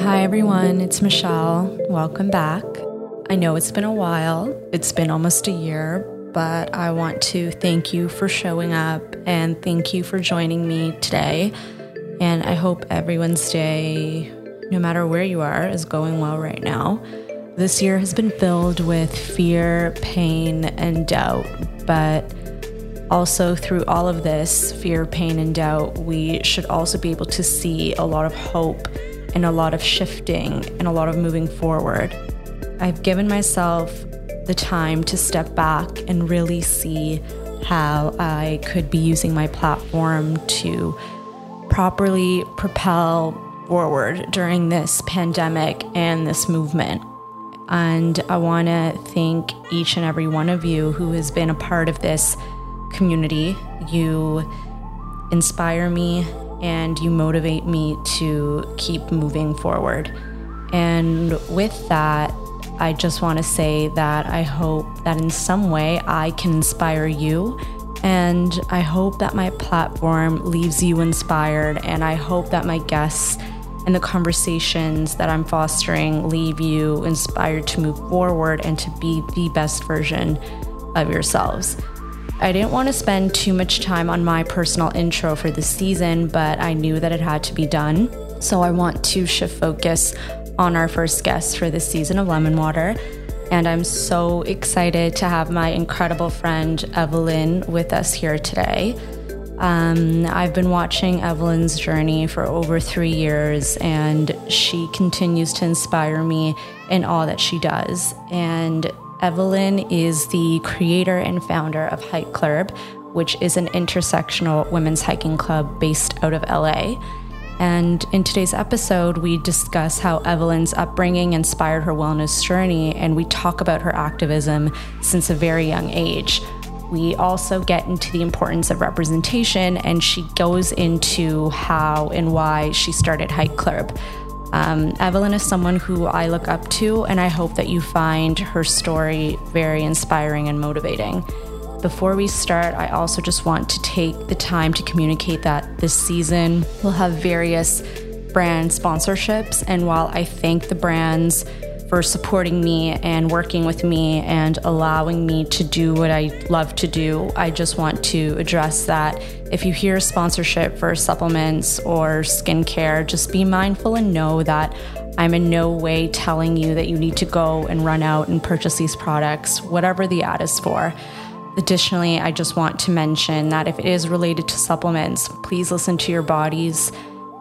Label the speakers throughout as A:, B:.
A: Hi, everyone. It's Michelle. Welcome back. I know it's been a while, it's been almost a year, but I want to thank you for showing up and thank you for joining me today. And I hope everyone's day, no matter where you are, is going well right now. This year has been filled with fear, pain, and doubt, but also through all of this fear, pain, and doubt, we should also be able to see a lot of hope and a lot of shifting and a lot of moving forward. I've given myself the time to step back and really see how I could be using my platform to properly propel forward during this pandemic and this movement. And I want to thank each and every one of you who has been a part of this community. You inspire me and you motivate me to keep moving forward. And with that, I just want to say that I hope that in some way I can inspire you. And I hope that my platform leaves you inspired. And I hope that my guests and the conversations that I'm fostering leave you inspired to move forward and to be the best version of yourselves. I didn't want to spend too much time on my personal intro for this season, but I knew that it had to be done. So I want to shift focus on our first guest for this season of Lemon Water. And I'm so excited to have my incredible friend Evelyn with us here today. Um, I've been watching Evelyn's journey for over three years, and she continues to inspire me in all that she does. And Evelyn is the creator and founder of Hike Club, which is an intersectional women's hiking club based out of LA. And in today's episode, we discuss how Evelyn's upbringing inspired her wellness journey, and we talk about her activism since a very young age. We also get into the importance of representation, and she goes into how and why she started Hike Club. Um, Evelyn is someone who I look up to, and I hope that you find her story very inspiring and motivating. Before we start, I also just want to take the time to communicate that this season we'll have various brand sponsorships. And while I thank the brands for supporting me and working with me and allowing me to do what I love to do. I just want to address that. If you hear sponsorship for supplements or skincare, just be mindful and know that I'm in no way telling you that you need to go and run out and purchase these products, whatever the ad is for. Additionally, I just want to mention that if it is related to supplements, please listen to your bodies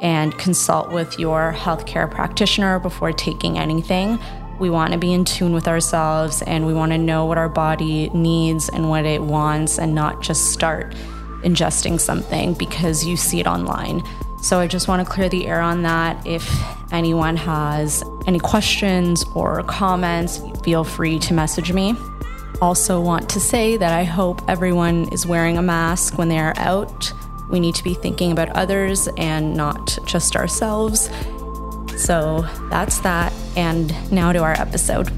A: and consult with your healthcare practitioner before taking anything. We want to be in tune with ourselves and we want to know what our body needs and what it wants and not just start ingesting something because you see it online. So I just want to clear the air on that. If anyone has any questions or comments, feel free to message me. Also, want to say that I hope everyone is wearing a mask when they are out we need to be thinking about others and not just ourselves. So that's that. And now to our episode.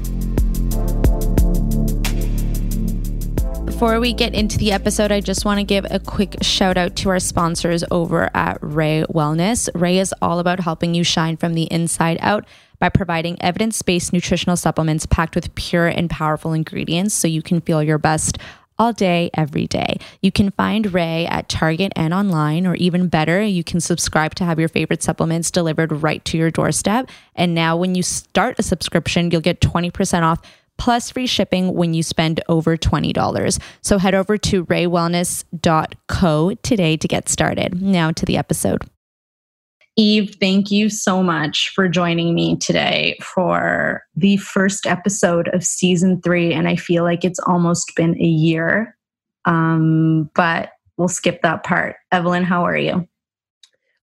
A: Before we get into the episode, I just want to give a quick shout out to our sponsors over at Rae Wellness. Rae is all about helping you shine from the inside out by providing evidence based nutritional supplements packed with pure and powerful ingredients so you can feel your best all day, every day. You can find Rae at Target and online, or even better, you can subscribe to have your favorite supplements delivered right to your doorstep. And now, when you start a subscription, you'll get 20% off plus free shipping when you spend over $20. So head over to raewellness.co today to get started. Now to the episode. Eve, thank you so much for joining me today for the first episode of season three. And I feel like it's almost been a year, um, but we'll skip that part. Evelyn, how are you?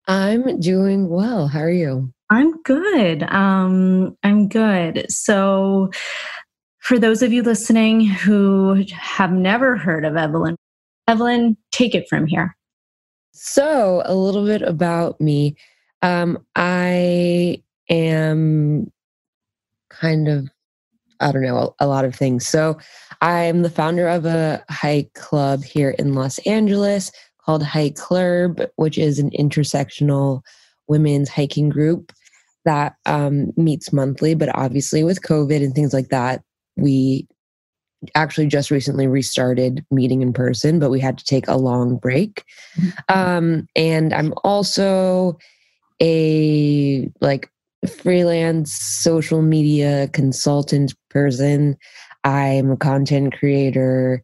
B: I'm doing well. How are you?
A: I'm good. Um, I'm good. So, for those of you listening who have never heard of Evelyn, Evelyn, take it from here.
B: So, a little bit about me. Um, I am kind of, I don't know, a, a lot of things. So I'm the founder of a hike club here in Los Angeles called Hike Club, which is an intersectional women's hiking group that um, meets monthly. But obviously, with COVID and things like that, we actually just recently restarted meeting in person, but we had to take a long break. Mm-hmm. Um, and I'm also a like freelance social media consultant person. I'm a content creator.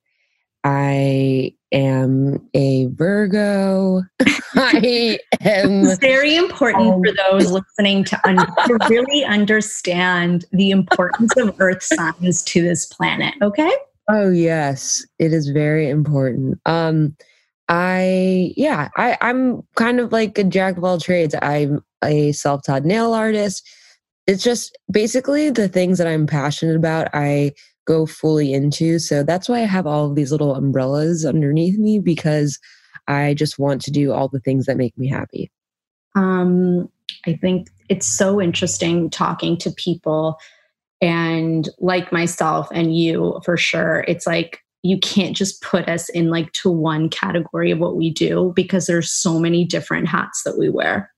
B: I am a Virgo. I am
C: it's very important um, for those listening to, un- to really understand the importance of earth signs to this planet, okay?
B: Oh yes, it is very important. Um I yeah, I I'm kind of like a jack of all trades. I'm a self-taught nail artist. It's just basically the things that I'm passionate about. I go fully into. So that's why I have all of these little umbrellas underneath me because I just want to do all the things that make me happy.
C: Um, I think it's so interesting talking to people and like myself and you for sure. It's like you can't just put us in like to one category of what we do because there's so many different hats that we wear.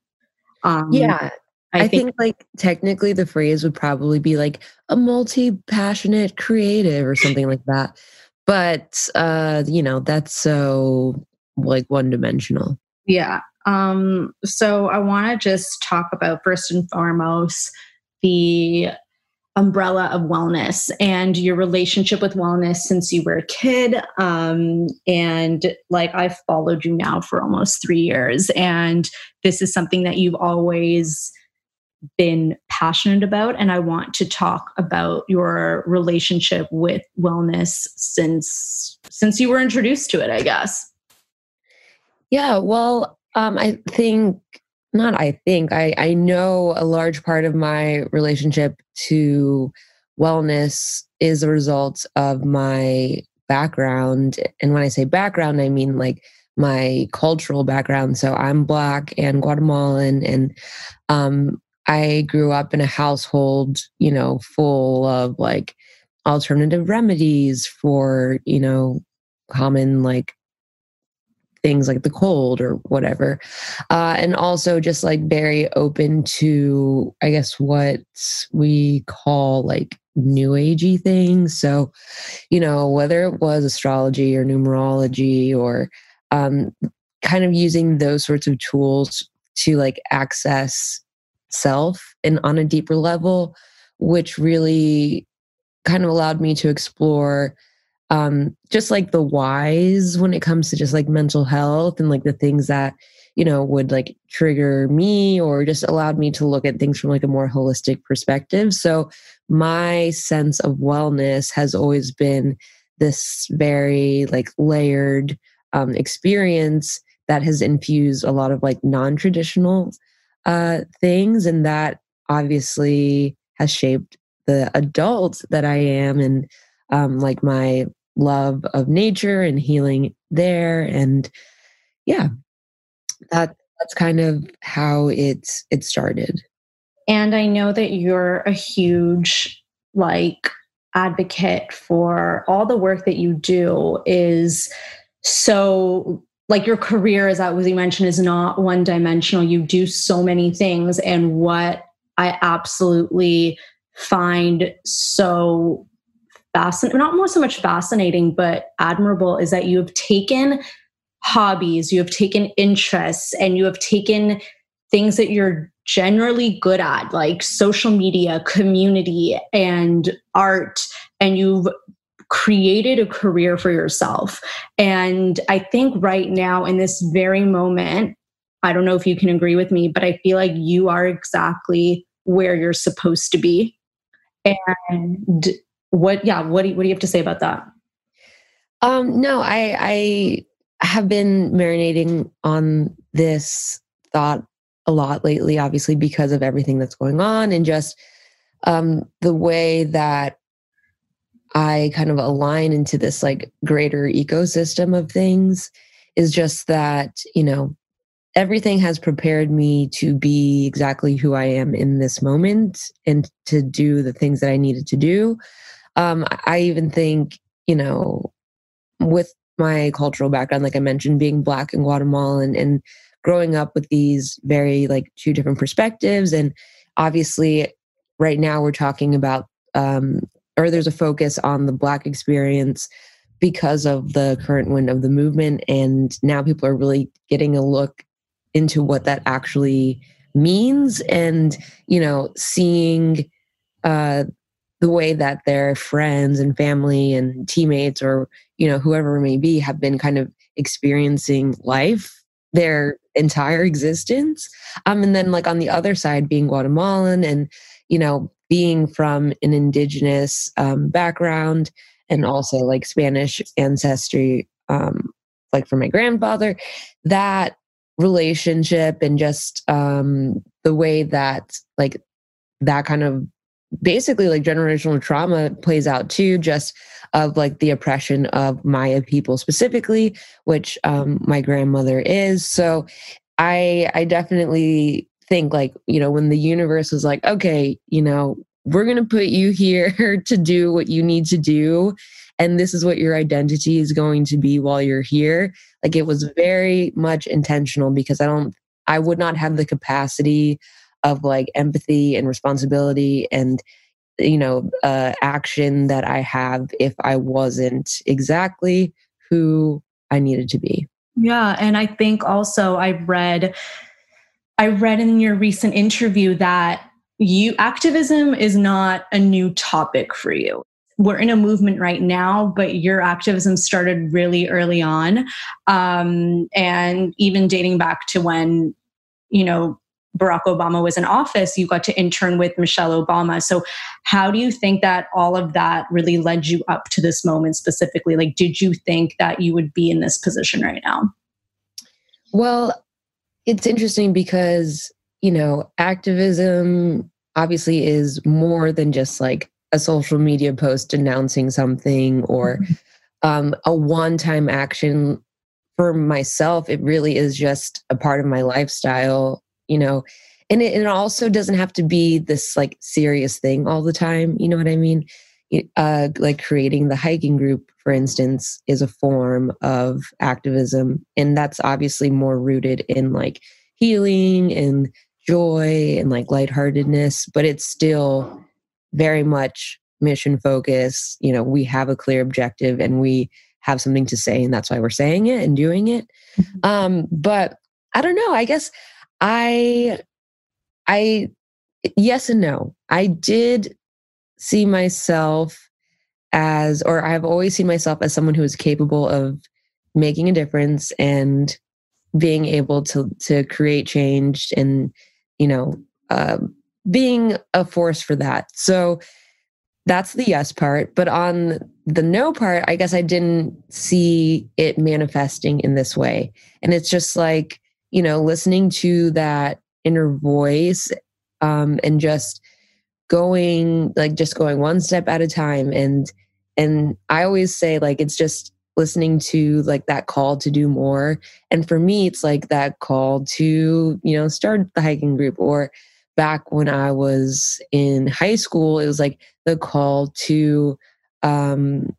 B: Um, yeah, I, I think, think, like technically the phrase would probably be like a multi-passionate creative or something like that. But uh, you know, that's so like one dimensional.
C: Yeah. Um, so I want to just talk about first and foremost the umbrella of wellness and your relationship with wellness since you were a kid. Um, and like I've followed you now for almost three years, and this is something that you've always been passionate about and i want to talk about your relationship with wellness since since you were introduced to it i guess
B: yeah well um i think not i think. I i know a large part of my relationship to wellness is a result of my background. And when i say background i mean like my cultural background. So i'm black and guatemalan and um, I grew up in a household, you know, full of like alternative remedies for, you know, common like things like the cold or whatever. Uh, and also just like very open to, I guess, what we call like new agey things. So, you know, whether it was astrology or numerology or um, kind of using those sorts of tools to like access self and on a deeper level, which really kind of allowed me to explore um, just like the whys when it comes to just like mental health and like the things that you know would like trigger me or just allowed me to look at things from like a more holistic perspective so my sense of wellness has always been this very like layered um, experience that has infused a lot of like non-traditional uh, things. And that obviously has shaped the adult that I am and um, like my love of nature and healing there. And yeah, that that's kind of how it's it started.
C: And I know that you're a huge like advocate for all the work that you do is so like your career, as I was you mentioned, is not one dimensional. You do so many things. And what I absolutely find so fascinating, not more so much fascinating, but admirable is that you have taken hobbies, you have taken interests, and you have taken things that you're generally good at, like social media, community, and art, and you've created a career for yourself. And I think right now, in this very moment, I don't know if you can agree with me, but I feel like you are exactly where you're supposed to be. And what, yeah, what do you, what do you have to say about that?
B: Um, no, I, I have been marinating on this thought a lot lately, obviously, because of everything that's going on and just um, the way that I kind of align into this like greater ecosystem of things is just that, you know, everything has prepared me to be exactly who I am in this moment and to do the things that I needed to do. Um, I even think, you know, with my cultural background, like I mentioned, being black in Guatemala and, and growing up with these very like two different perspectives. And obviously, right now we're talking about, um, or there's a focus on the black experience because of the current wind of the movement. And now people are really getting a look into what that actually means and, you know, seeing uh, the way that their friends and family and teammates or, you know, whoever it may be have been kind of experiencing life their entire existence. Um, and then like on the other side, being Guatemalan and, you know, being from an indigenous um, background and also like Spanish ancestry, um, like from my grandfather, that relationship and just um, the way that like that kind of basically like generational trauma plays out too just of like the oppression of maya people specifically which um, my grandmother is. So i i definitely think like you know when the universe was like okay you know we're going to put you here to do what you need to do and this is what your identity is going to be while you're here like it was very much intentional because i don't i would not have the capacity of like empathy and responsibility and you know uh, action that i have if i wasn't exactly who i needed to be.
C: Yeah and i think also i read i read in your recent interview that you activism is not a new topic for you. We're in a movement right now but your activism started really early on um, and even dating back to when you know barack obama was in office you got to intern with michelle obama so how do you think that all of that really led you up to this moment specifically like did you think that you would be in this position right now
B: well it's interesting because you know, activism obviously is more than just like a social media post announcing something or mm-hmm. um, a one time action. For myself, it really is just a part of my lifestyle, you know, and it, and it also doesn't have to be this like serious thing all the time. You know what I mean? Uh, like creating the hiking group, for instance, is a form of activism. And that's obviously more rooted in like healing and joy and like lightheartedness, but it's still very much mission focused. You know, we have a clear objective and we have something to say, and that's why we're saying it and doing it. Mm-hmm. Um, but I don't know. I guess I, I, yes and no. I did see myself as, or I've always seen myself as someone who is capable of making a difference and being able to to create change and you know, uh, being a force for that. So that's the yes part. But on the no part, I guess I didn't see it manifesting in this way. And it's just like, you know, listening to that inner voice um, and just going, like, just going one step at a time. And, and I always say, like, it's just listening to like that call to do more and for me it's like that call to you know start the hiking group or back when i was in high school it was like the call to um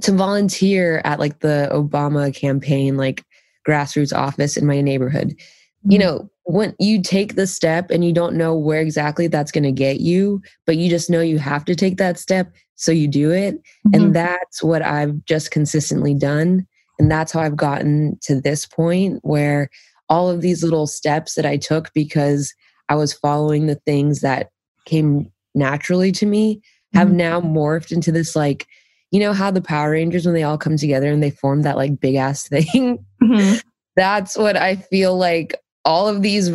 B: to volunteer at like the obama campaign like grassroots office in my neighborhood mm-hmm. you know when you take the step and you don't know where exactly that's going to get you but you just know you have to take that step so you do it. Mm-hmm. And that's what I've just consistently done. And that's how I've gotten to this point where all of these little steps that I took because I was following the things that came naturally to me have mm-hmm. now morphed into this like, you know, how the Power Rangers, when they all come together and they form that like big ass thing. Mm-hmm. that's what I feel like all of these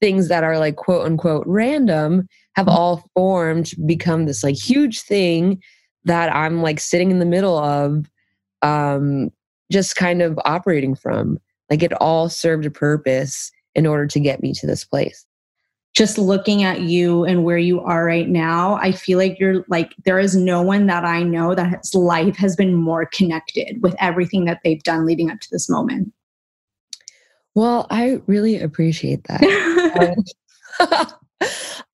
B: things that are like quote unquote random have mm-hmm. all formed become this like huge thing that I'm like sitting in the middle of um just kind of operating from like it all served a purpose in order to get me to this place
C: just looking at you and where you are right now, I feel like you're like, there is no one that I know that his life has been more connected with everything that they've done leading up to this moment.
B: Well, I really appreciate that.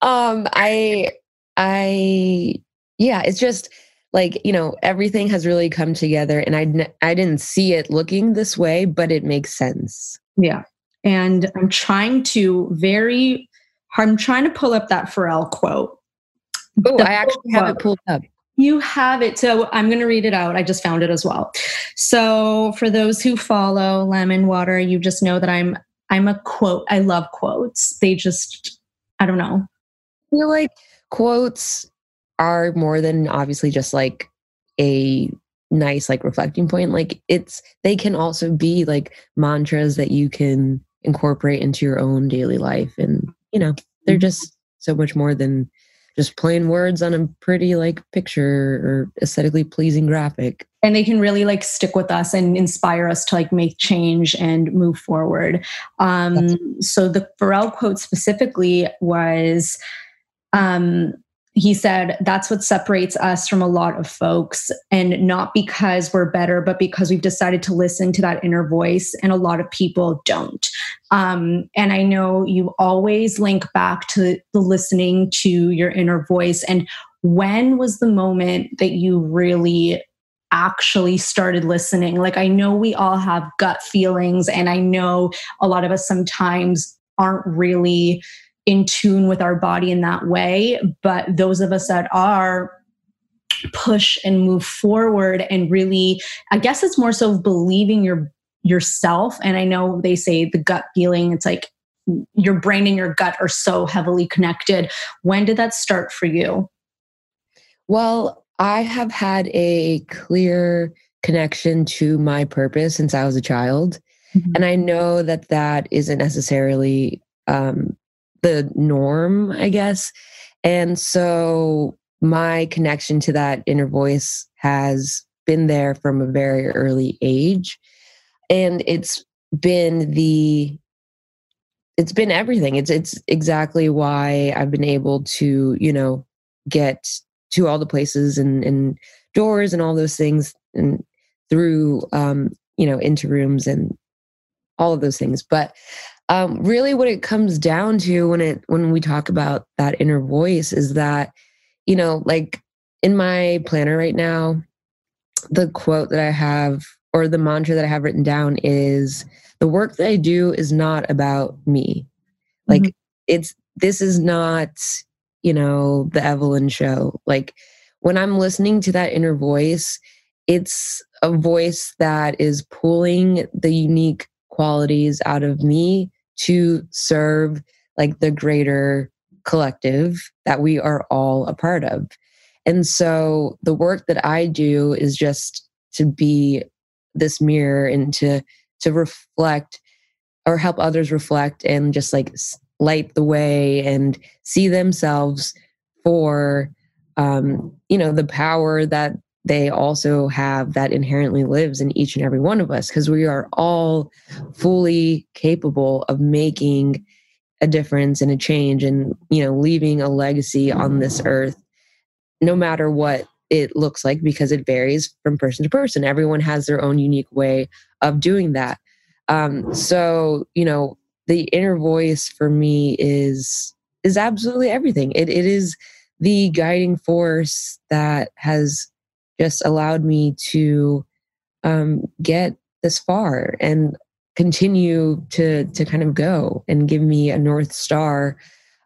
B: um, I, I, yeah, it's just like you know everything has really come together and i i didn't see it looking this way but it makes sense
C: yeah and i'm trying to very i'm trying to pull up that pharrell quote
B: oh i actually have it pulled up
C: you have it. So I'm going to read it out. I just found it as well. So for those who follow Lemon Water, you just know that I'm I'm a quote. I love quotes. They just I don't know.
B: I feel like quotes are more than obviously just like a nice like reflecting point. Like it's they can also be like mantras that you can incorporate into your own daily life and you know, they're mm-hmm. just so much more than just plain words on a pretty like picture or aesthetically pleasing graphic
C: and they can really like stick with us and inspire us to like make change and move forward um so the pharrell quote specifically was um he said that's what separates us from a lot of folks and not because we're better but because we've decided to listen to that inner voice and a lot of people don't. Um, and i know you always link back to the listening to your inner voice. And when was the moment that you really actually started listening? Like i know we all have gut feelings and i know a lot of us sometimes aren't really in tune with our body in that way. But those of us that are, push and move forward and really i guess it's more so believing your yourself and i know they say the gut feeling it's like your brain and your gut are so heavily connected when did that start for you
B: well i have had a clear connection to my purpose since i was a child mm-hmm. and i know that that isn't necessarily um, the norm, I guess. And so my connection to that inner voice has been there from a very early age. And it's been the it's been everything. It's it's exactly why I've been able to, you know, get to all the places and, and doors and all those things and through um, you know, into rooms and all of those things. But um, really what it comes down to when it when we talk about that inner voice is that you know like in my planner right now the quote that i have or the mantra that i have written down is the work that i do is not about me like mm-hmm. it's this is not you know the evelyn show like when i'm listening to that inner voice it's a voice that is pulling the unique qualities out of me to serve like the greater collective that we are all a part of. And so the work that I do is just to be this mirror and to to reflect or help others reflect and just like light the way and see themselves for um you know the power that they also have that inherently lives in each and every one of us because we are all fully capable of making a difference and a change and you know leaving a legacy on this earth no matter what it looks like because it varies from person to person. Everyone has their own unique way of doing that. Um, so you know the inner voice for me is is absolutely everything. It, it is the guiding force that has just allowed me to um, get this far and continue to to kind of go and give me a north star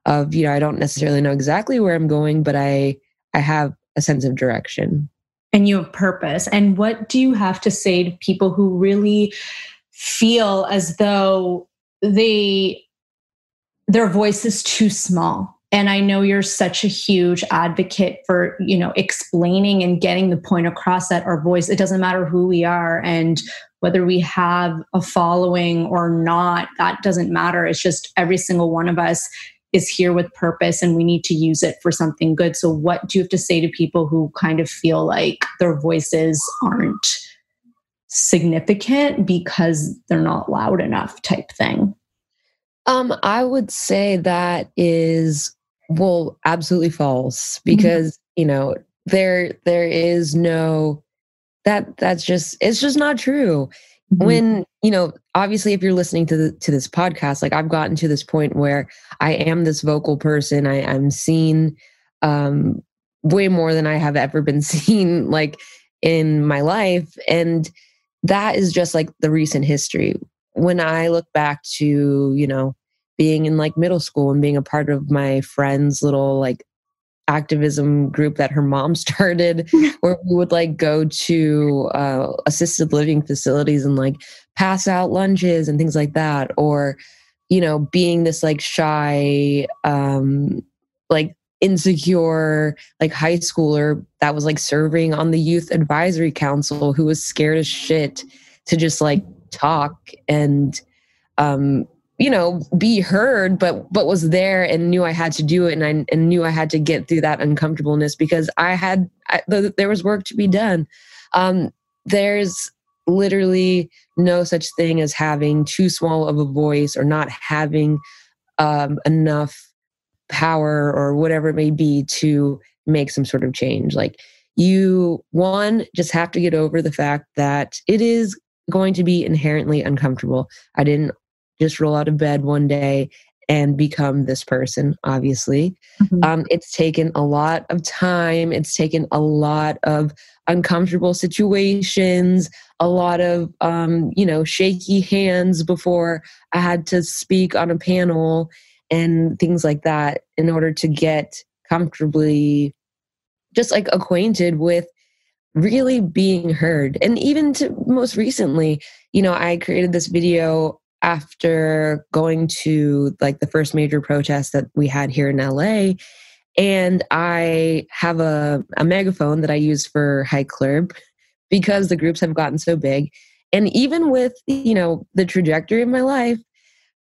B: of you know I don't necessarily know exactly where I'm going but I I have a sense of direction.
C: And you have purpose. And what do you have to say to people who really feel as though they their voice is too small and i know you're such a huge advocate for you know explaining and getting the point across that our voice it doesn't matter who we are and whether we have a following or not that doesn't matter. It's just every single one of us is here with purpose and we need to use it for something good. So what do you have to say to people who kind of feel like their voices aren't significant because they're not loud enough type thing?
B: Um, I would say that is well, absolutely false mm-hmm. because, mm-hmm. you know, there there is no that that's just it's just not true. Mm-hmm. When, you know, obviously if you're listening to the to this podcast, like I've gotten to this point where I am this vocal person. I, I'm seen um way more than I have ever been seen like in my life. And that is just like the recent history. When I look back to, you know, being in like middle school and being a part of my friend's little like activism group that her mom started where we would like go to uh, assisted living facilities and like pass out lunches and things like that. Or you know being this like shy um like insecure like high schooler that was like serving on the youth advisory council who was scared as shit to just like talk and um you know be heard but but was there and knew i had to do it and i and knew i had to get through that uncomfortableness because i had I, there was work to be done. Um there's literally no such thing as having too small of a voice or not having um enough power or whatever it may be to make some sort of change. Like you one just have to get over the fact that it is going to be inherently uncomfortable. I didn't just roll out of bed one day and become this person, obviously. Mm-hmm. Um, it's taken a lot of time, it's taken a lot of uncomfortable situations, a lot of, um, you know, shaky hands before I had to speak on a panel and things like that in order to get comfortably just like acquainted with really being heard and even to most recently you know i created this video after going to like the first major protest that we had here in LA. And I have a, a megaphone that I use for Hike Club because the groups have gotten so big. And even with, you know, the trajectory of my life,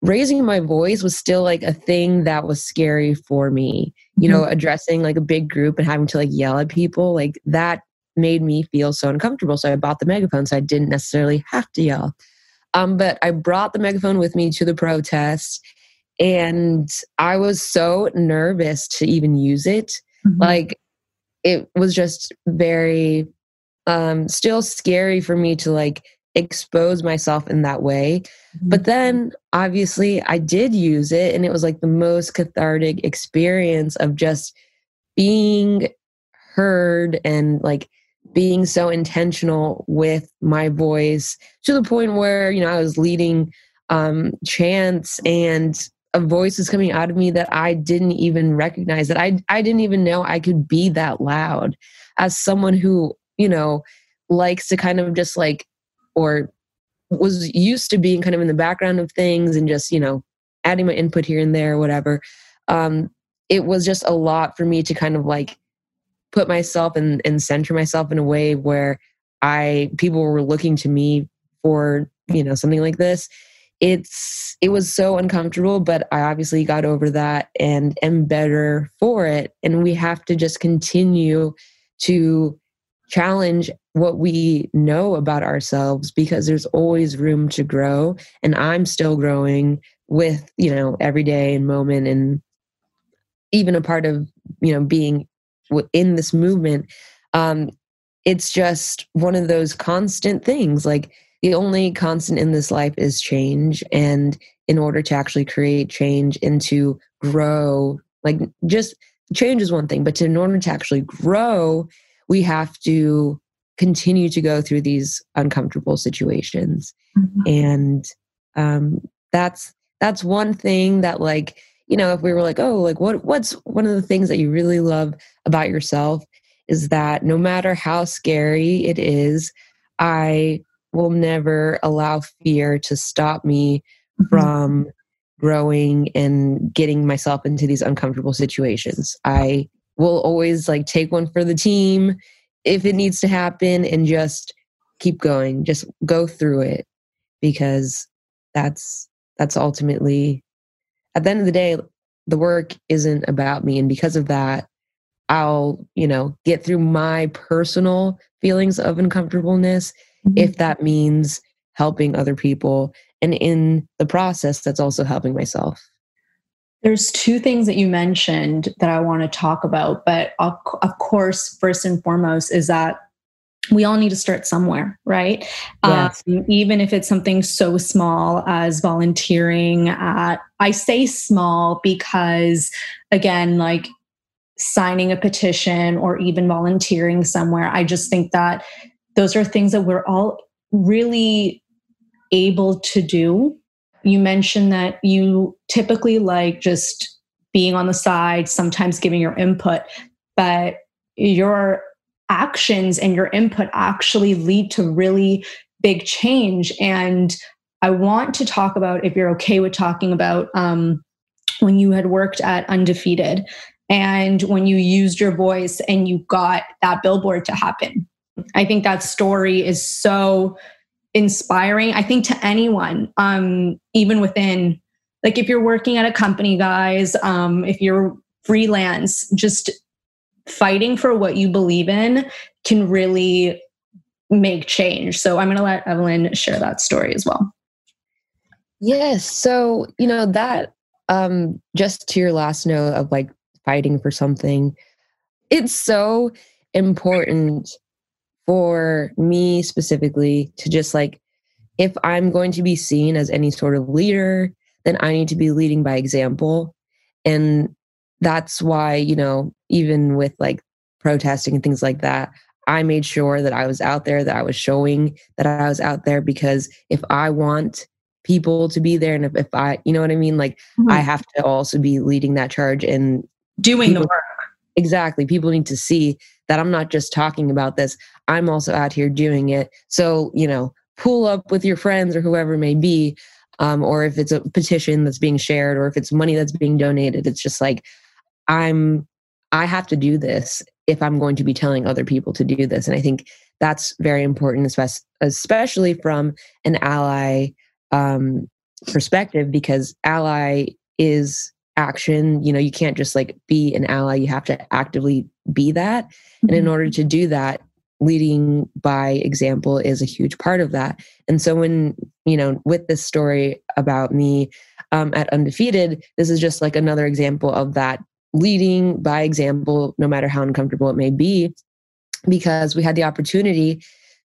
B: raising my voice was still like a thing that was scary for me. You know, mm-hmm. addressing like a big group and having to like yell at people, like that made me feel so uncomfortable. So I bought the megaphone so I didn't necessarily have to yell. Um, but I brought the megaphone with me to the protest, and I was so nervous to even use it. Mm-hmm. Like, it was just very, um, still scary for me to like expose myself in that way. Mm-hmm. But then obviously I did use it, and it was like the most cathartic experience of just being heard and like being so intentional with my voice to the point where you know i was leading um chants and a voice is coming out of me that i didn't even recognize that i i didn't even know i could be that loud. As someone who you know likes to kind of just like or was used to being kind of in the background of things and just you know adding my input here and there whatever um it was just a lot for me to kind of like put myself and, and center myself in a way where I people were looking to me for you know something like this. It's it was so uncomfortable, but I obviously got over that and am better for it. And we have to just continue to challenge what we know about ourselves because there's always room to grow and i'm still growing with you know every day and moment and even a part of you know being in this movement um it's just one of those constant things like the only constant in this life is change and in order to actually create change and to grow like just change is one thing but to, in order to actually grow we have to continue to go through these uncomfortable situations mm-hmm. and um that's that's one thing that like you know, if we were like, oh, like what what's one of the things that you really love about yourself is that no matter how scary it is, I will never allow fear to stop me mm-hmm. from growing and getting myself into these uncomfortable situations. I will always like take one for the team if it needs to happen and just keep going, just go through it because that's that's ultimately at the end of the day, the work isn't about me. And because of that, I'll, you know, get through my personal feelings of uncomfortableness mm-hmm. if that means helping other people. And in the process, that's also helping myself.
C: There's two things that you mentioned that I want to talk about. But of, of course, first and foremost, is that we all need to start somewhere, right? Yes. Um, even if it's something so small as volunteering at, I say small because, again, like signing a petition or even volunteering somewhere. I just think that those are things that we're all really able to do. You mentioned that you typically like just being on the side, sometimes giving your input, but your actions and your input actually lead to really big change. And I want to talk about, if you're okay with talking about, um, when you had worked at Undefeated and when you used your voice and you got that billboard to happen. I think that story is so inspiring. I think to anyone, um, even within, like if you're working at a company, guys, um, if you're freelance, just fighting for what you believe in can really make change. So I'm going to let Evelyn share that story as well.
B: Yes. So, you know, that um just to your last note of like fighting for something, it's so important for me specifically to just like if I'm going to be seen as any sort of leader, then I need to be leading by example. And that's why, you know, even with like protesting and things like that, I made sure that I was out there, that I was showing that I was out there because if I want people to be there and if, if I, you know what I mean? Like mm-hmm. I have to also be leading that charge and
C: doing
B: people,
C: the work.
B: Exactly. People need to see that I'm not just talking about this. I'm also out here doing it. So, you know, pull up with your friends or whoever may be. Um, or if it's a petition that's being shared or if it's money that's being donated, it's just like, I'm, I have to do this if I'm going to be telling other people to do this. And I think that's very important, especially from an ally um, perspective, because ally is action. You know, you can't just like be an ally, you have to actively be that. Mm-hmm. And in order mm-hmm. to do that, leading by example is a huge part of that. And so when, you know, with this story about me um, at Undefeated, this is just like another example of that leading by example, no matter how uncomfortable it may be, because we had the opportunity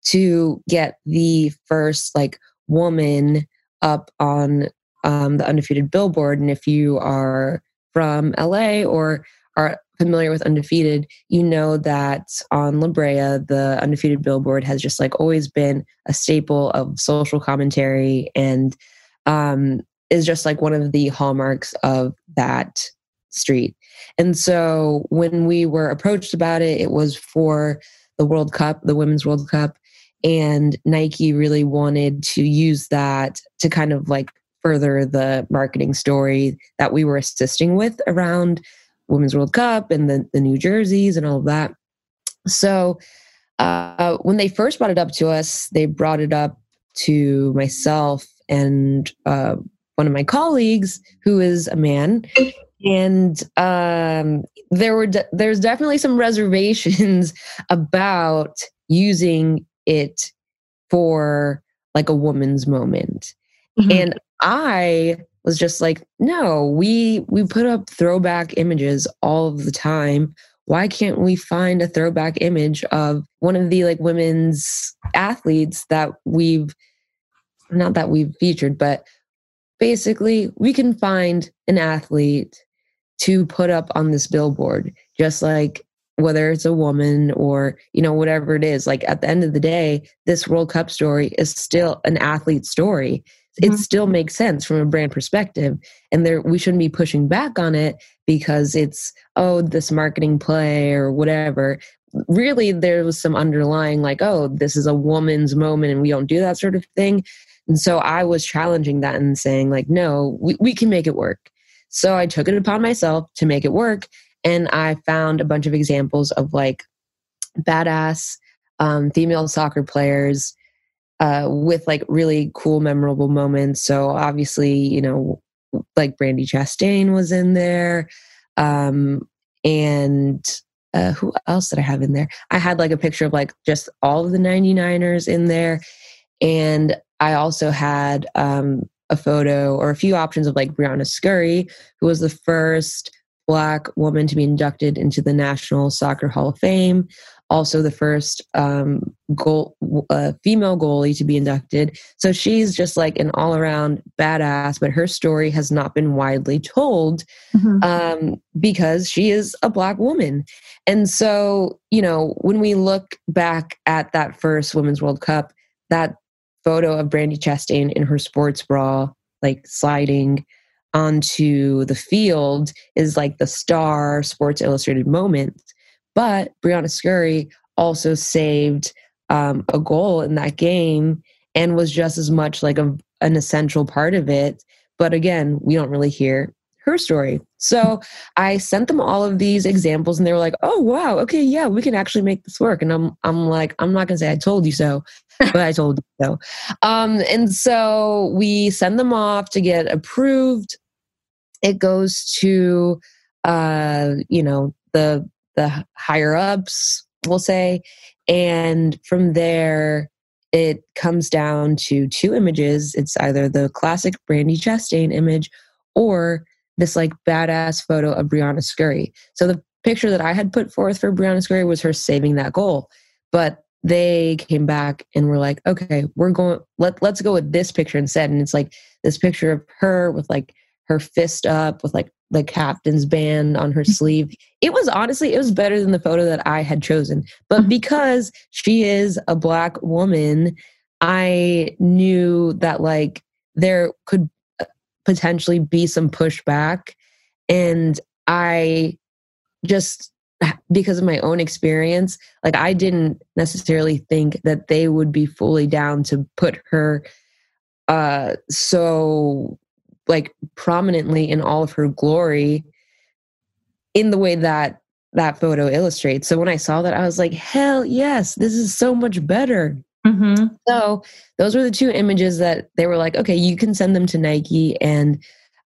B: to get the first like woman up on um, the undefeated billboard. And if you are from LA or are familiar with undefeated, you know that on La Brea, the undefeated billboard has just like always been a staple of social commentary and um, is just like one of the hallmarks of that street. And so when we were approached about it, it was for the World Cup, the Women's World Cup. And Nike really wanted to use that to kind of like further the marketing story that we were assisting with around Women's World Cup and the, the New Jerseys and all of that. So uh, when they first brought it up to us, they brought it up to myself and uh, one of my colleagues who is a man. And um, there were de- there's definitely some reservations about using it for like a woman's moment. Mm-hmm. and i was just like no we we put up throwback images all of the time. Why can't we find a throwback image of one of the like women's athletes that we've not that we've featured but basically we can find an athlete to put up on this billboard just like whether it's a woman or you know whatever it is. Like at the end of the day this world cup story is still an athlete story. Mm-hmm. it still makes sense from a brand perspective and there we shouldn't be pushing back on it because it's oh this marketing play or whatever. Really there was some underlying like oh this is a woman's moment and we don't do that sort of thing and so i was challenging that and saying like no we, we can make it work so I took it upon myself to make it work. And I found a bunch of examples of like badass um, female soccer players uh, with like really cool, memorable moments. So obviously, you know, like Brandi Chastain was in there. Um, and uh, who else did I have in there? I had like a picture of like just all of the 99ers in there. And I also had um, a photo or a few options of like Briana Scurry, who was the first Black woman to be inducted into the National Soccer Hall of Fame. also the first um, goal, uh, female goalie to be inducted. So she's just like an all around badass, but her story has not been widely told mm-hmm. um, because she is a black woman. And so, you know, when we look back at that first Women's World Cup, that photo of Brandi Chastain in her sports bra, like sliding onto the field, is like the star Sports Illustrated moment. But Briana Scurry also saved um, a goal in that game and was just as much like a, an essential part of it. But again, we don't really hear her story. So I sent them all of these examples and they were like, "Oh wow, okay, yeah, we can actually make this work." And I'm I'm like, I'm not going to say I told you so, but I told you so. Um and so we send them off to get approved. It goes to uh, you know, the the higher ups, we'll say. And from there, it comes down to two images. It's either the classic Brandi Chastain image or this like badass photo of Briana Scurry. So the picture that I had put forth for Briana Scurry was her saving that goal. But they came back and were like, okay, we're going let let's go with this picture instead. And it's like this picture of her with like her fist up with like the captain's band on her sleeve. It was honestly, it was better than the photo that I had chosen. But mm-hmm. because she is a black woman, I knew that like there could uh, potentially be some pushback. And I just, because of my own experience, like I didn't necessarily think that they would be fully down to put her uh so like prominently in all of her glory in the way that that photo illustrates. So when I saw that, I was like, hell yes, this is so much better. Mm-hmm. So those were the two images that they were like, okay, you can send them to Nike and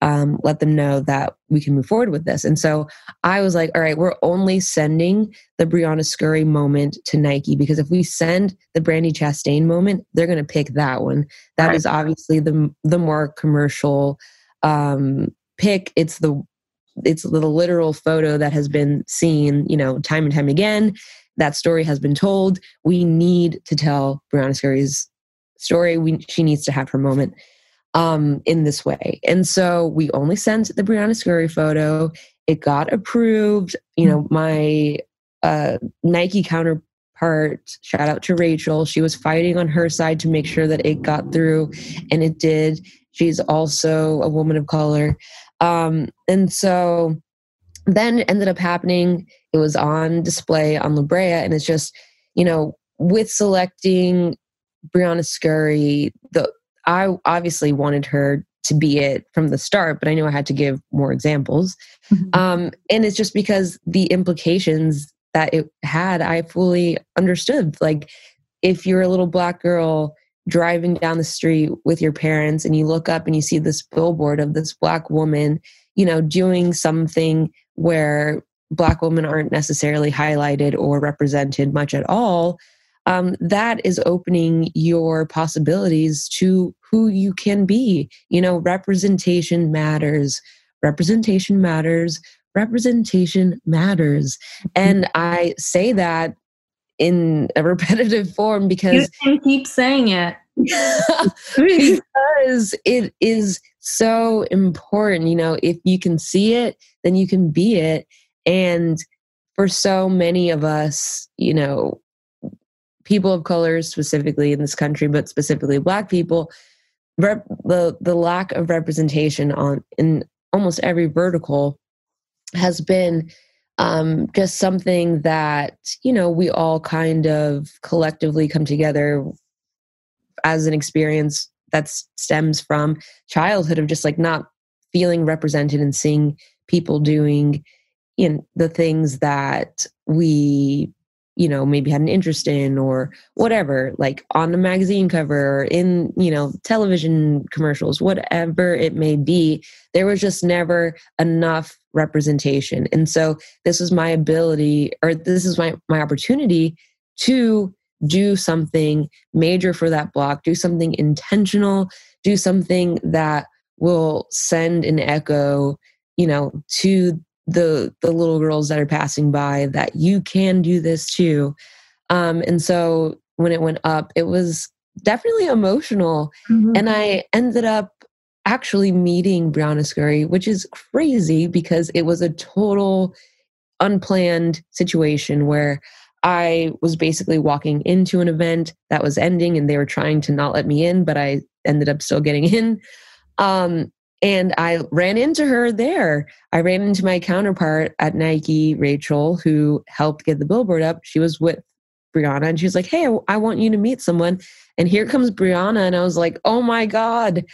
B: um, let them know that we can move forward with this. And so I was like, all right, we're only sending the Briana Scurry moment to Nike because if we send the Brandi Chastain moment, they're going to pick that one. That right. is obviously the the more commercial um, pick. It's the it's the literal photo that has been seen, you know, time and time again. That story has been told. We need to tell Briana Scurry's story. We she needs to have her moment um, in this way. And so we only sent the Briana Scurry photo. It got approved. You know, my uh, Nike counterpart, shout out to Rachel, she was fighting on her side to make sure that it got through, and it did. She's also a woman of color. Um, and so then ended up happening, it was on display on La Brea, and it's just, you know, with selecting Briana Scurry, the I obviously wanted her to be it from the start, but I knew I had to give more examples. Mm-hmm. Um, and it's just because the implications that it had, I fully understood. Like, if you're a little black girl driving down the street with your parents and you look up and you see this billboard of this black woman, you know, doing something where black women aren't necessarily highlighted or represented much at all, um, that is opening your possibilities to who you can be. You know, representation matters. Representation matters. Representation matters. And I say that in a repetitive form because
C: you keep saying it
B: because it is so important you know if you can see it then you can be it and for so many of us you know people of color specifically in this country but specifically black people rep- the the lack of representation on in almost every vertical has been um, just something that you know we all kind of collectively come together as an experience that stems from childhood of just like not feeling represented and seeing people doing you know the things that we you know maybe had an interest in or whatever like on the magazine cover or in you know television commercials whatever it may be there was just never enough representation. And so this was my ability or this is my my opportunity to do something major for that block do something intentional do something that will send an echo you know to the the little girls that are passing by that you can do this too um and so when it went up it was definitely emotional mm-hmm. and i ended up actually meeting Briana Scurry, which is crazy because it was a total unplanned situation where I was basically walking into an event that was ending and they were trying to not let me in, but I ended up still getting in. Um, and I ran into her there. I ran into my counterpart at Nike, Rachel, who helped get the billboard up. She was with Briana and she was like, Hey, I want you to meet someone. And here comes Briana. And I was like, Oh my God.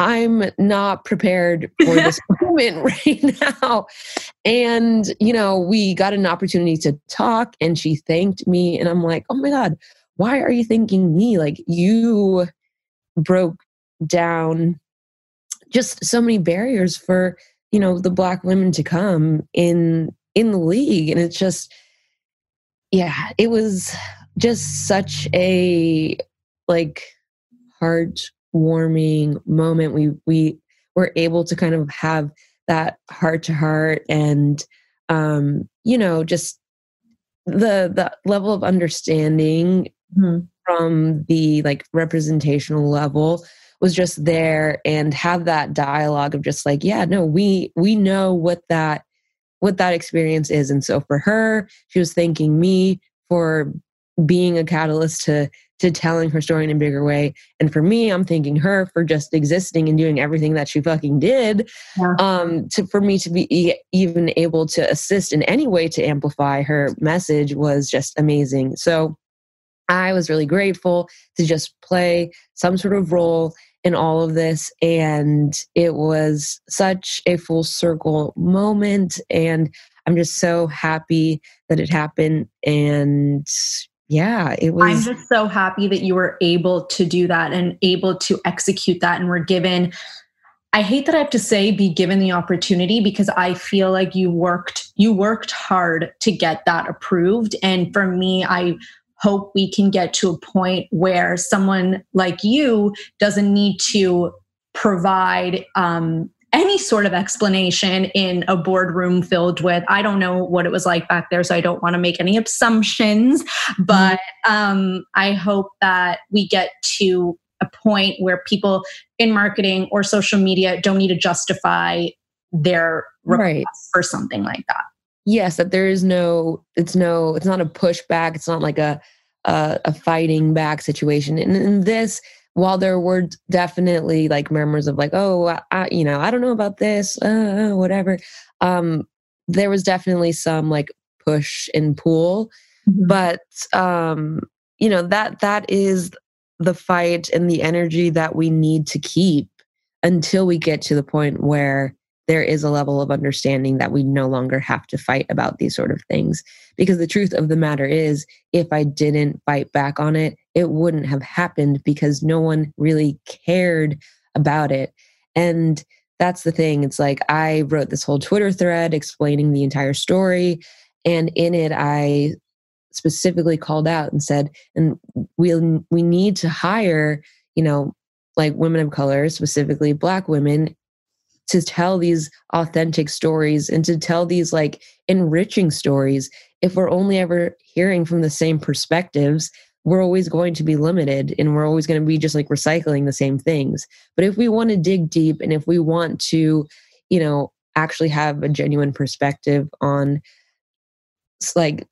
B: I'm not prepared for this moment right now. And, you know, we got an opportunity to talk and she thanked me. And I'm like, oh my God, why are you thanking me? Like, you broke down just so many barriers for, you know, the black women to come in in the league. And it's just, yeah, it was just such a like hard warming moment we we were able to kind of have that heart to heart and um you know just the the level of understanding mm-hmm. from the like representational level was just there and have that dialogue of just like yeah no we we know what that what that experience is and so for her she was thanking me for being a catalyst to to telling her story in a bigger way. And for me, I'm thanking her for just existing and doing everything that she fucking did. Yeah. Um, to for me to be even able to assist in any way to amplify her message was just amazing. So I was really grateful to just play some sort of role in all of this. And it was such a full circle moment. And I'm just so happy that it happened. And yeah, it was.
C: I'm just so happy that you were able to do that and able to execute that and were given. I hate that I have to say be given the opportunity because I feel like you worked you worked hard to get that approved and for me I hope we can get to a point where someone like you doesn't need to provide um, any sort of explanation in a boardroom filled with i don't know what it was like back there so i don't want to make any assumptions. But um, i hope that we get to a point where people in marketing or social media don't need to justify their request right. for something like that
B: yes that there is no it's no it's not a pushback it's not like a a, a fighting back situation and in this while there were definitely like murmurs of like oh I, you know i don't know about this uh, whatever um there was definitely some like push and pull mm-hmm. but um you know that that is the fight and the energy that we need to keep until we get to the point where there is a level of understanding that we no longer have to fight about these sort of things. Because the truth of the matter is, if I didn't fight back on it, it wouldn't have happened because no one really cared about it. And that's the thing. It's like I wrote this whole Twitter thread explaining the entire story. And in it, I specifically called out and said, and we we need to hire, you know, like women of color, specifically black women, to tell these authentic stories and to tell these like enriching stories if we're only ever hearing from the same perspectives we're always going to be limited and we're always going to be just like recycling the same things. But if we want to dig deep and if we want to you know actually have a genuine perspective on like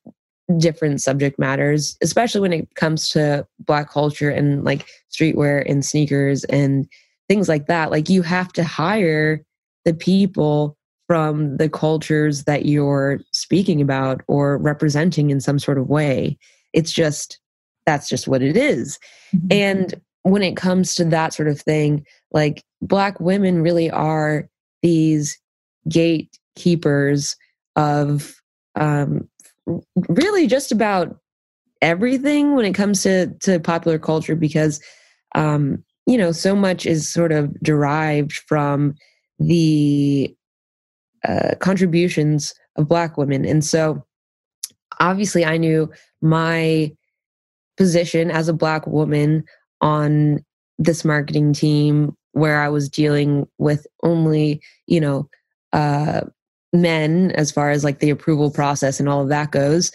B: different subject matters especially when it comes to black culture and like streetwear and sneakers and things like that like you have to hire the people from the cultures that you're speaking about or representing in some sort of way. It's just, that's just what it is. Mm-hmm. And when it comes to that sort of thing, like Black women really are these gatekeepers of um, really just about everything when it comes to, to popular culture because, um, you know, so much is sort of derived from the uh, contributions of Black women. And so obviously, I knew my position as a Black woman on this marketing team where I was dealing with only, you know, uh, men as far as like the approval process and all of that goes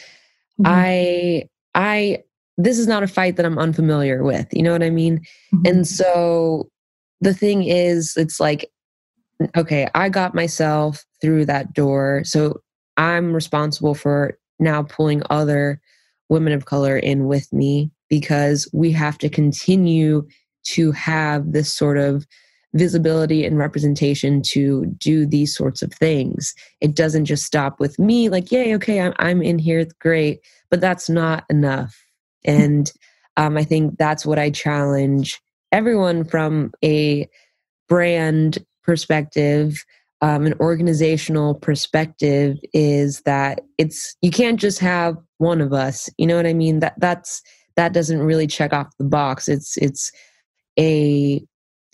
B: mm-hmm. i i this is not a fight that i'm unfamiliar with you know what i mean mm-hmm. and so the thing is it's like okay i got myself through that door so i'm responsible for now pulling other women of color in with me because we have to continue to have this sort of visibility and representation to do these sorts of things. It doesn't just stop with me, like, yay, okay, I'm, I'm in here, great, but that's not enough. And um, I think that's what I challenge everyone from a brand perspective, um, an organizational perspective is that it's you can't just have one of us. You know what I mean? That that's that doesn't really check off the box. It's it's a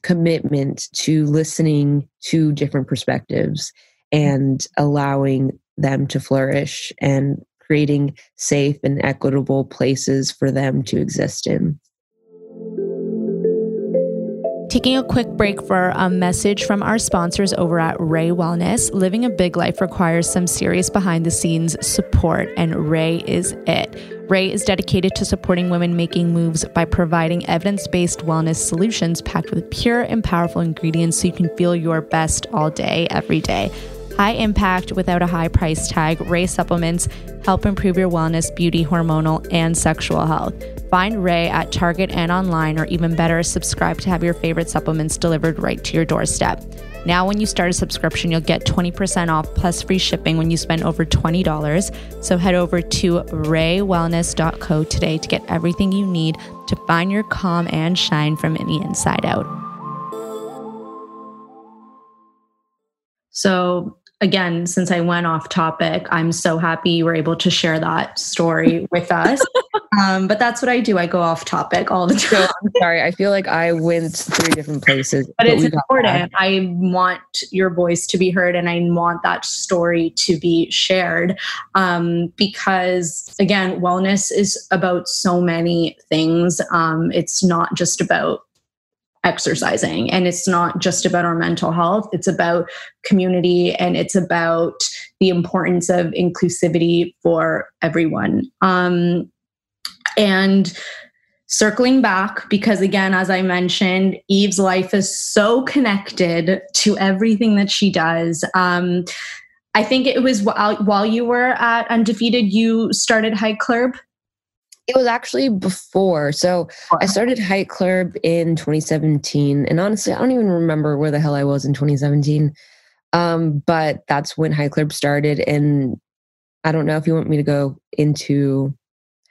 B: commitment to listening to different perspectives and allowing them to flourish and creating safe and equitable places for them to exist in.
C: Taking a quick break for a message from our sponsors over at Rae Wellness. Living a big life requires some serious behind the scenes support, and Rae is it. Rae is dedicated to supporting women making moves by providing evidence based wellness solutions packed with pure and powerful ingredients so you can feel your best all day, every day. High impact without a high price tag, Rae supplements help improve your wellness, beauty, hormonal, and sexual health. Find Rae at Target and online, or even better, subscribe to have your favorite supplements delivered right to your doorstep. Now, when you start a subscription, you'll get 20% off plus free shipping when you spend over $20. So head over to raewellness.co today to get everything you need to find your calm and shine from the inside out. So, again, since I went off topic, I'm so happy you were able to share that story with us. Um, but that's what I do. I go off topic all the time. So,
B: I'm sorry. I feel like I went three different places.
C: But, but it's important. I want your voice to be heard and I want that story to be shared. Um, because again, wellness is about so many things. Um, it's not just about exercising. And it's not just about our mental health, it's about community and it's about the importance of inclusivity for everyone. Um, and circling back, because again, as I mentioned, Eve's life is so connected to everything that she does. Um, I think it was while, while you were at Undefeated, you started Hike Club.
B: It was actually before. So I started Hike Club in 2017. And honestly, I don't even remember where the hell I was in 2017. Um, but that's when Hike Club started. And I don't know if you want me to go into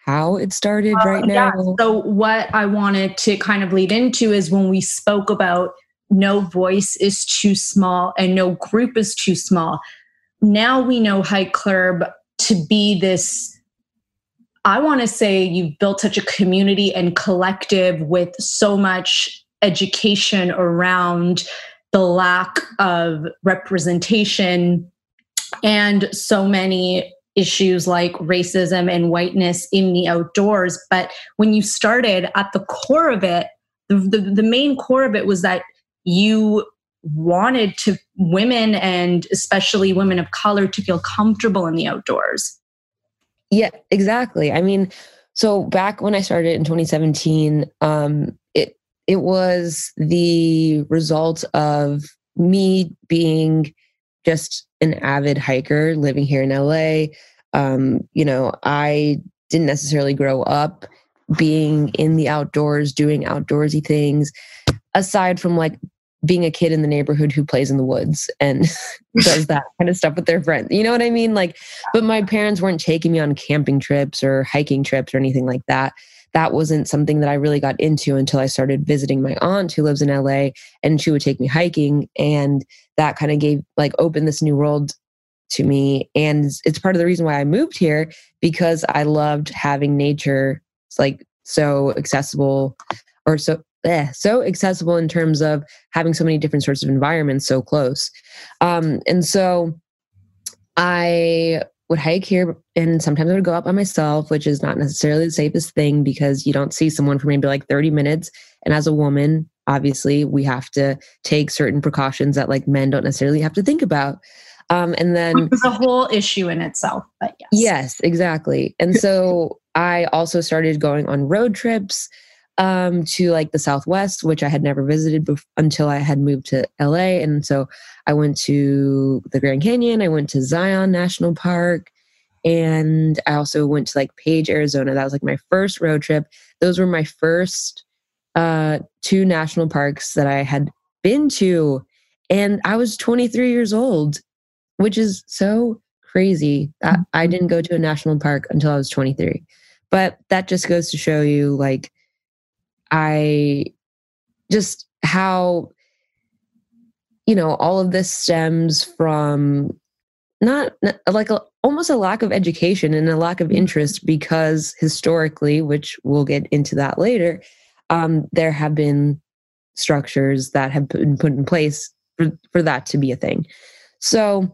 B: how it started uh, right now.
C: So, what I wanted to kind of lead into is when we spoke about no voice is too small and no group is too small. Now we know Hike Club to be this I want to say you've built such a community and collective with so much education around the lack of representation and so many issues like racism and whiteness in the outdoors. But when you started at the core of it, the, the, the main core of it was that you wanted to women and especially women of color to feel comfortable in the outdoors
B: yeah, exactly. I mean, so back when I started in 2017, um, it it was the result of me being just an avid hiker living here in LA. Um, you know, I didn't necessarily grow up being in the outdoors, doing outdoorsy things, aside from like being a kid in the neighborhood who plays in the woods and does that kind of stuff with their friends. You know what I mean? Like, but my parents weren't taking me on camping trips or hiking trips or anything like that. That wasn't something that I really got into until I started visiting my aunt who lives in LA and she would take me hiking. And that kind of gave, like, opened this new world to me. And it's part of the reason why I moved here because I loved having nature. Like so accessible or so eh, so accessible in terms of having so many different sorts of environments so close. Um, and so I would hike here and sometimes I would go out by myself, which is not necessarily the safest thing because you don't see someone for maybe like 30 minutes. And as a woman, obviously, we have to take certain precautions that like men don't necessarily have to think about. Um, and then
C: it was a whole issue in itself, but yes.
B: Yes, exactly. And so I also started going on road trips um, to like the Southwest, which I had never visited until I had moved to LA. And so I went to the Grand Canyon, I went to Zion National Park, and I also went to like Page, Arizona. That was like my first road trip. Those were my first uh, two national parks that I had been to. And I was 23 years old, which is so crazy that I mm-hmm. didn't go to a national park until I was 23. But that just goes to show you, like, I just how, you know, all of this stems from not, like a, almost a lack of education and a lack of interest because historically, which we'll get into that later, um, there have been structures that have been put in place for, for that to be a thing. So,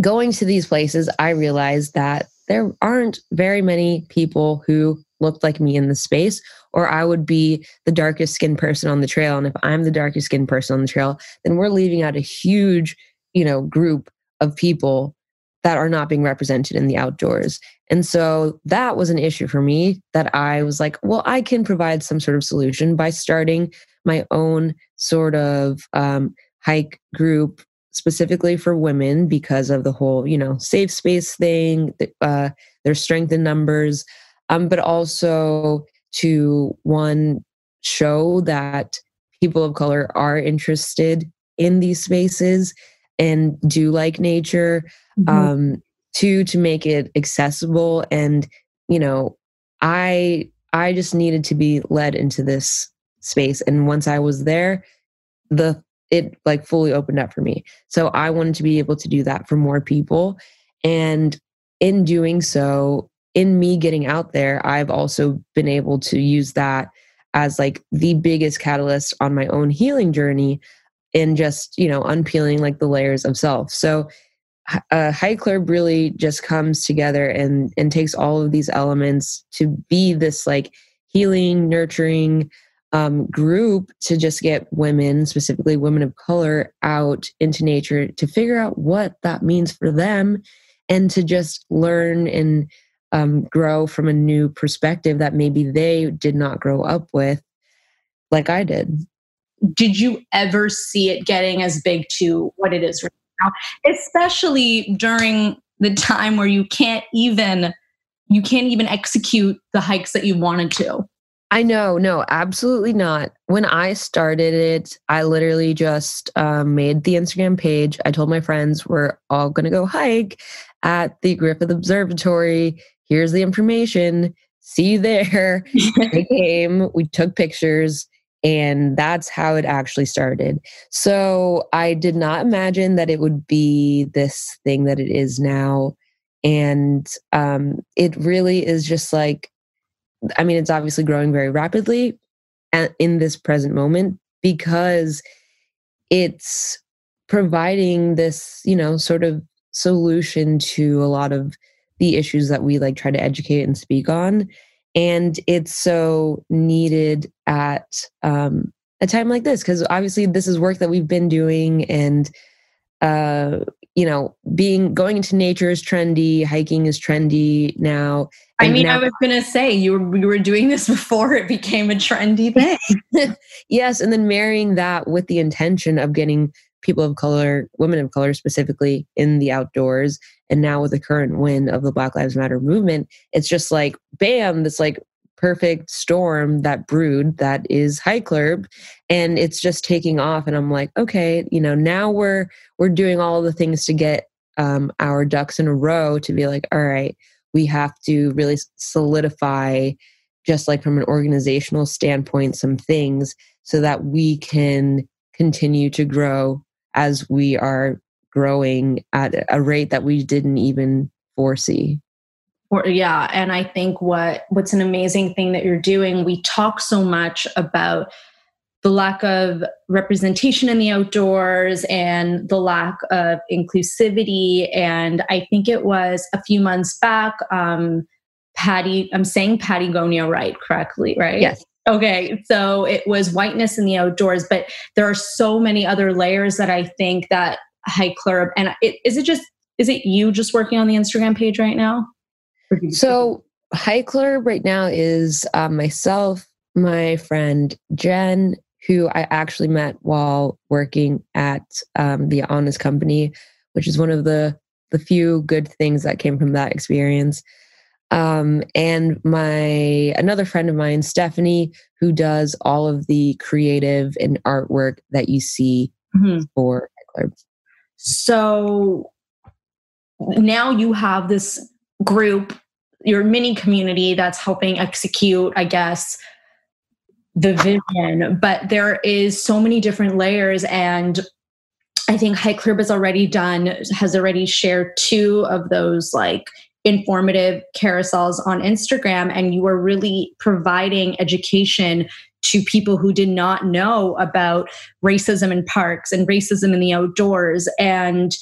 B: going to these places, I realized that there aren't very many people who looked like me in the space, or I would be the darkest skinned person on the trail. And if I'm the darkest skinned person on the trail, then we're leaving out a huge, you know, group of people that are not being represented in the outdoors. And so that was an issue for me that I was like, well, I can provide some sort of solution by starting my own sort of um, hike group specifically for women because of the whole, you know, safe space thing, uh, their strength in numbers, um, but also to one show that people of color are interested in these spaces and do like nature. Mm-hmm. Um, two, to make it accessible and, you know, I I just needed to be led into this space. And once I was there, the it like fully opened up for me. So I wanted to be able to do that for more people. And in doing so, in me getting out there, I've also been able to use that as like the biggest catalyst on my own healing journey in just, you know, unpeeling like the layers of self. So uh, Hike Club really just comes together and and takes all of these elements to be this like healing, nurturing, um, group to just get women, specifically women of color, out into nature to figure out what that means for them and to just learn and um, grow from a new perspective that maybe they did not grow up with like I did.
C: Did you ever see it getting as big to what it is right now, especially during the time where you can't even you can't even execute the hikes that you wanted to?
B: I know, no, absolutely not. When I started it, I literally just um, made the Instagram page. I told my friends we're all going to go hike at the Griffith Observatory. Here's the information. See you there. they came, we took pictures, and that's how it actually started. So I did not imagine that it would be this thing that it is now. And um, it really is just like I mean, it's obviously growing very rapidly in this present moment because it's providing this, you know, sort of solution to a lot of the issues that we like try to educate and speak on. And it's so needed at um, a time like this because obviously this is work that we've been doing and uh, you know, being going into nature is trendy, hiking is trendy now.
C: I mean, now, I was to say you were you were doing this before it became a trendy thing.
B: yes, and then marrying that with the intention of getting people of color, women of color specifically, in the outdoors, and now with the current wind of the Black Lives Matter movement, it's just like bam, this like perfect storm that brewed that is Hike club. And it's just taking off. And i'm like okay you know now we're we're doing all the things to get um, our ducks in a row to be like all right we have to really solidify just like from an organizational standpoint some things so that we can continue to grow as we are growing at a rate that we didn't even foresee
C: or, yeah, and I think what what's an amazing thing that you're doing. We talk so much about the lack of representation in the outdoors and the lack of inclusivity. And I think it was a few months back, um, Patty, I'm saying Patagonia right correctly, right?
B: Yes.
C: Okay, so it was whiteness in the outdoors, but there are so many other layers that I think that hike club and it, is it just is it you just working on the instagram page right now?
B: So hike club right now is uh, myself my friend jen who i actually met while working at um, the honest company which is one of the the few good things that came from that experience um, and my another friend of mine, Stephanie, who does all of the creative and artwork that you see mm-hmm. for clubs.
C: So now you have this group, your mini community that's helping execute, I guess, the vision. But there is so many different layers and I think Hike Club has already done, has already shared two of those like informative carousels on Instagram and you were really providing education to people who did not know about racism in parks and racism in the outdoors. And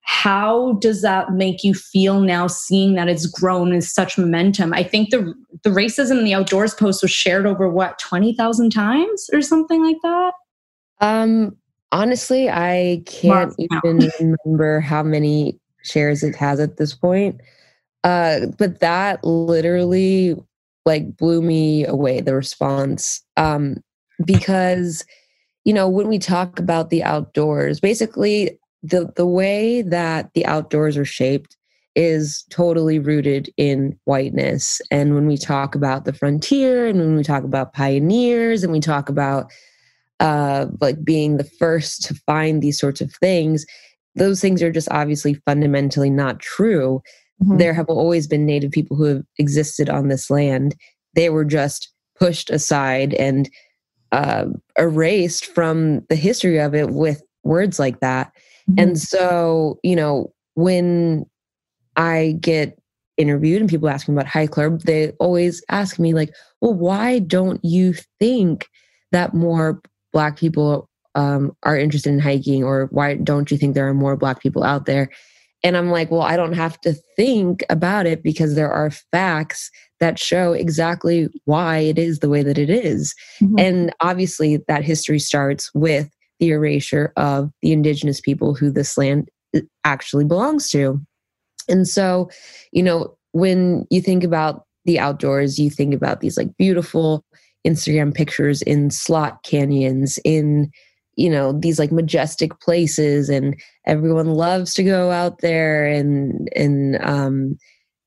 C: how does that make you feel now seeing that it's grown in such momentum? I think the the racism in the outdoors post was shared over what 20,000 times or something like that?
B: Um honestly i can't even remember how many shares it has at this point. Uh, but that literally like blew me away, the response. Um, because, you know, when we talk about the outdoors, basically the the way that the outdoors are shaped is totally rooted in whiteness. And when we talk about the frontier and when we talk about pioneers and we talk about uh, like being the first to find these sorts of things, those things are just obviously fundamentally not true. Mm-hmm. There have always been Native people who have existed on this land. They were just pushed aside and uh, erased from the history of it with words like that. Mm-hmm. And so, you know, when I get interviewed and people ask me about Hike Club, they always ask me, like, well, why don't you think that more Black people um, are interested in hiking or why don't you think there are more black people out there and i'm like well i don't have to think about it because there are facts that show exactly why it is the way that it is. Mm-hmm. and obviously that history starts with the erasure of the indigenous people who this land uh, actually belongs to and so you know when you think about the outdoors you think about these like beautiful instagram pictures in slot canyons in you know these like majestic places and everyone loves to go out there and and um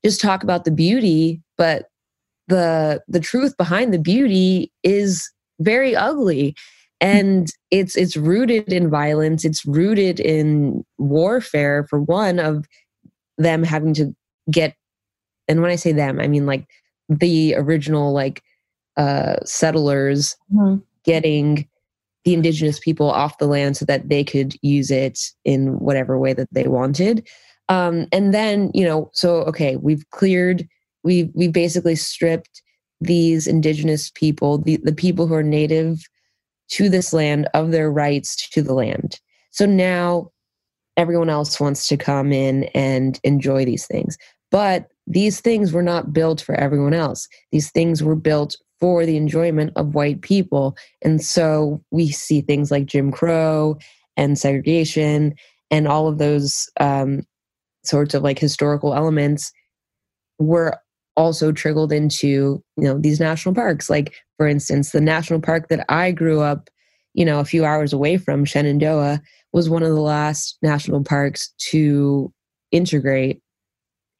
B: just talk about the beauty but the the truth behind the beauty is very ugly and it's it's rooted in violence it's rooted in warfare for one of them having to get and when i say them i mean like the original like uh settlers mm-hmm. getting the indigenous people off the land so that they could use it in whatever way that they wanted. Um, and then, you know, so okay, we've cleared, we we basically stripped these indigenous people, the, the people who are native to this land of their rights to the land. So now everyone else wants to come in and enjoy these things. But these things were not built for everyone else. These things were built for the enjoyment of white people. And so we see things like Jim Crow and segregation and all of those um, sorts of like historical elements were also trickled into you know these national parks like for instance the national park that i grew up you know a few hours away from shenandoah was one of the last national parks to integrate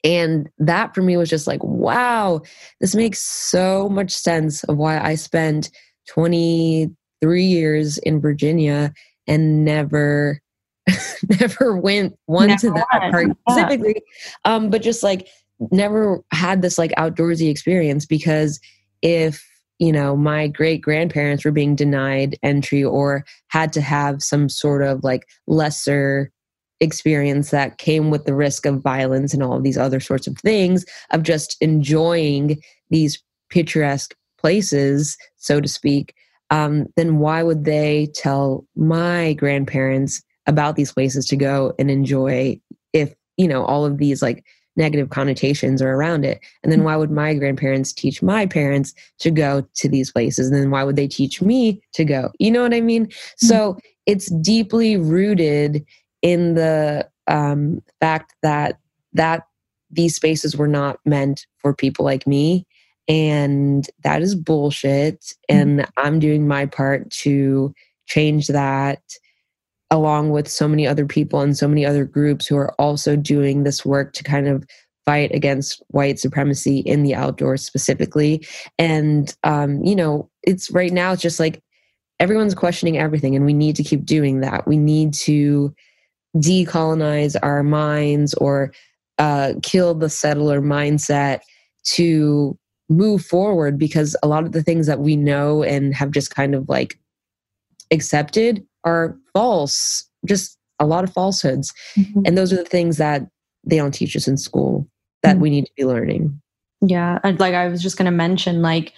B: and that for me was just like, wow, this makes so much sense of why I spent 23 years in Virginia and never never went one never to that went. specifically. Yeah. Um, but just like never had this like outdoorsy experience because if you know my great grandparents were being denied entry or had to have some sort of like lesser experience that came with the risk of violence and all of these other sorts of things of just enjoying these picturesque places so to speak um, then why would they tell my grandparents about these places to go and enjoy if you know all of these like negative connotations are around it? And then why would my grandparents teach my parents to go to these places? And then why would they teach me to go? You know what i mean? Mm-hmm. so it's deeply rooted in the um, fact that that these spaces were not meant for people like me. And that is bullshit. Mm-hmm. and i'm doing my part to change that along with so many other people and so many other groups who are also doing this work to kind of fight against white supremacy in the outdoors specifically. And um, you know it's right now it's just like everyone's questioning everything and we need to keep doing that. We need to decolonize our minds or uh, kill the settler mindset to move forward because a lot of the things that we know and have just kind of like accepted are false just a lot of falsehoods mm-hmm. and those are the things that they don't teach us in school that mm-hmm. we need to be learning
C: yeah and like i was just going to mention like